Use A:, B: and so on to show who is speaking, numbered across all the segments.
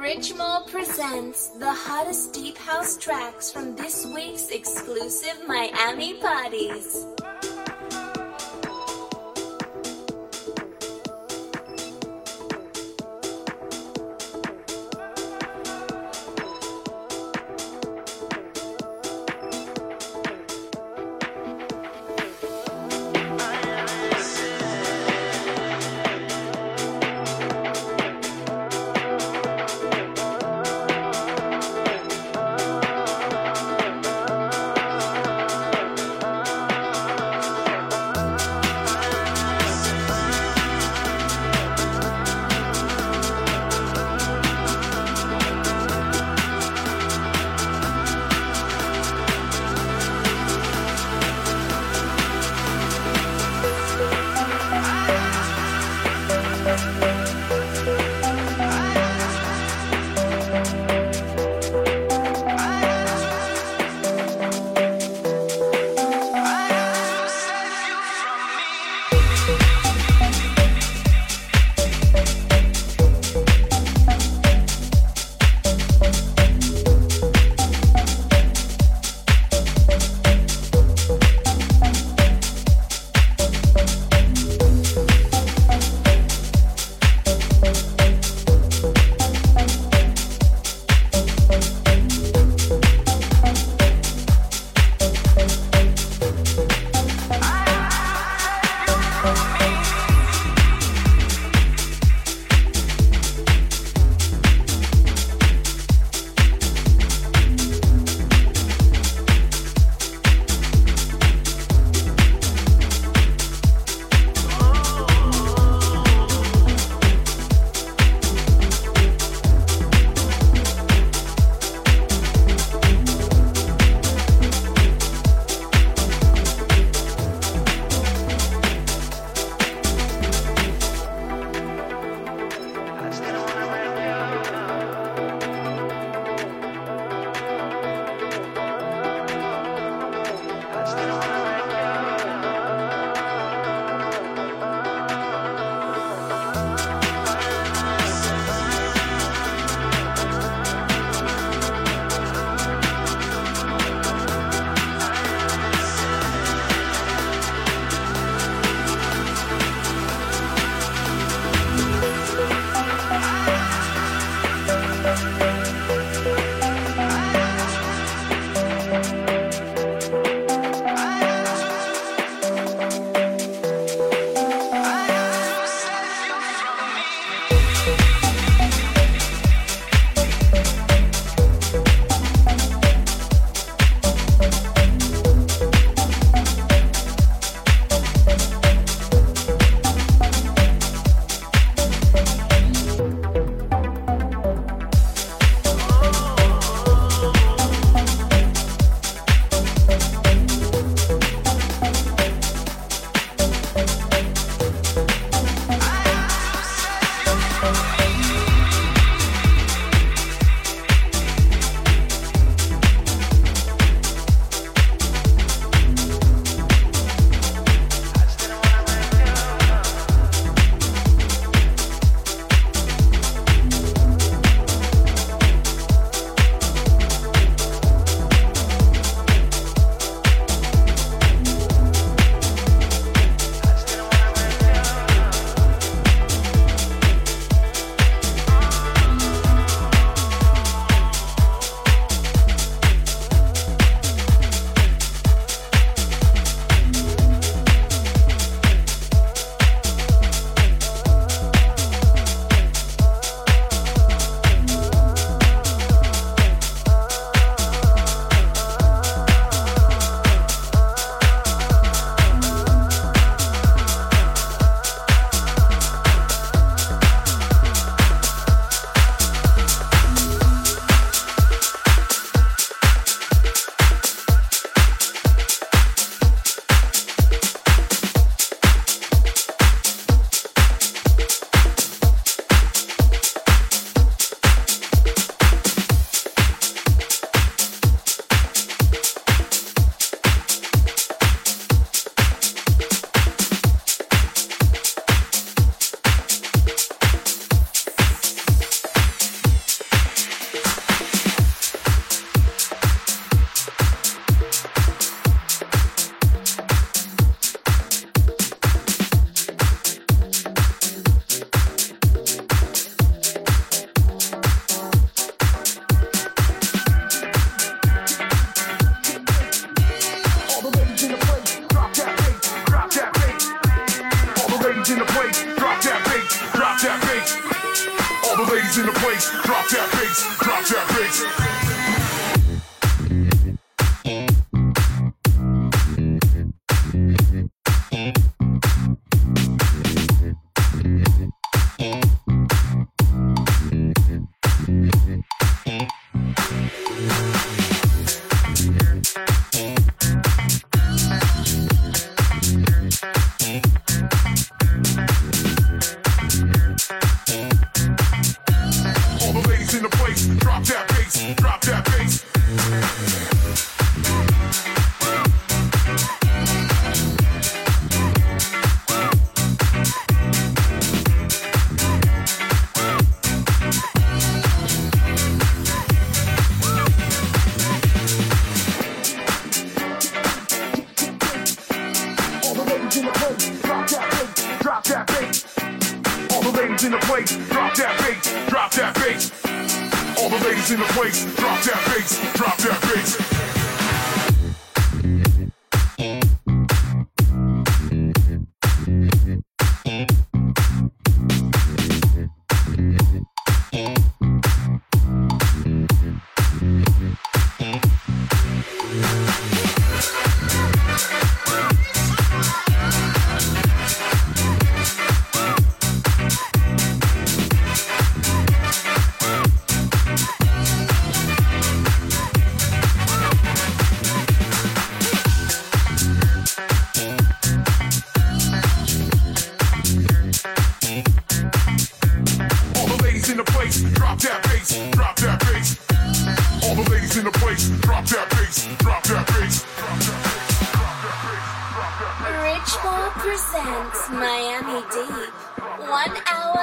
A: Rich More presents the hottest deep house tracks from this week's exclusive Miami parties.
B: Drop that place, drop that bass,
C: drop
D: that bass. All the
E: ladies in the place, drop that bass, drop
A: that bass. Rich More presents
F: Miami Deep. One hour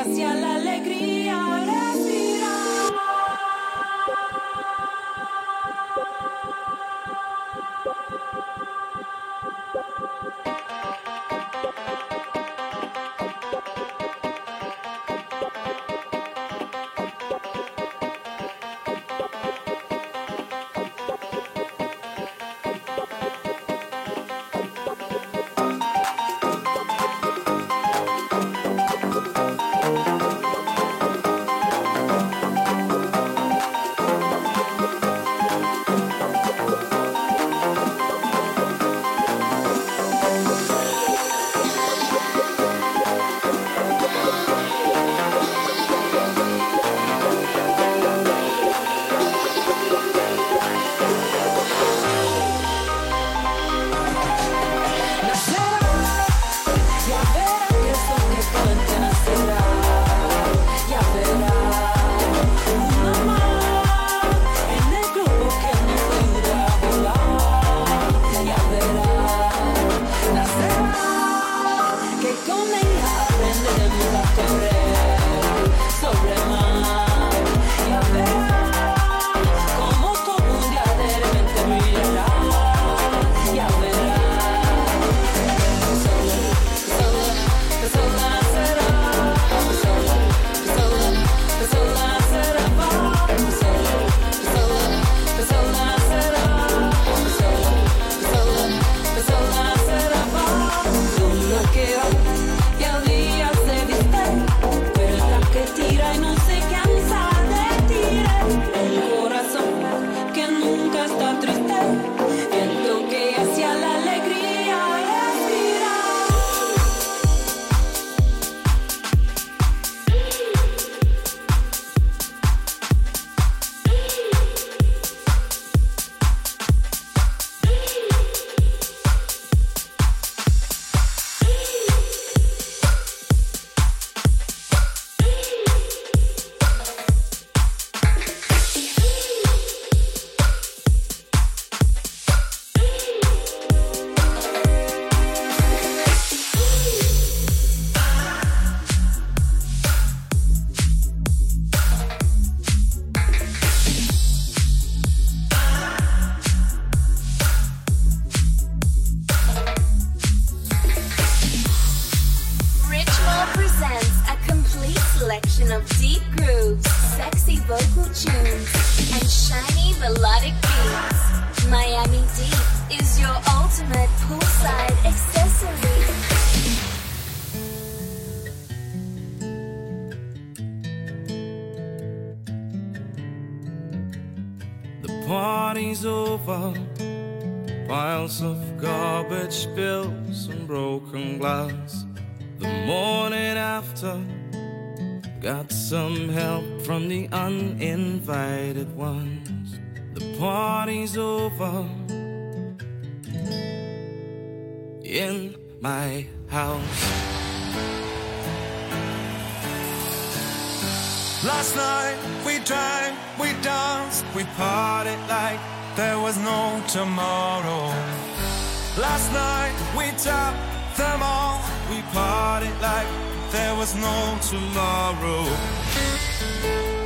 G: hacia la we parted like there was no tomorrow. Last night we topped them all. We parted like there was no tomorrow.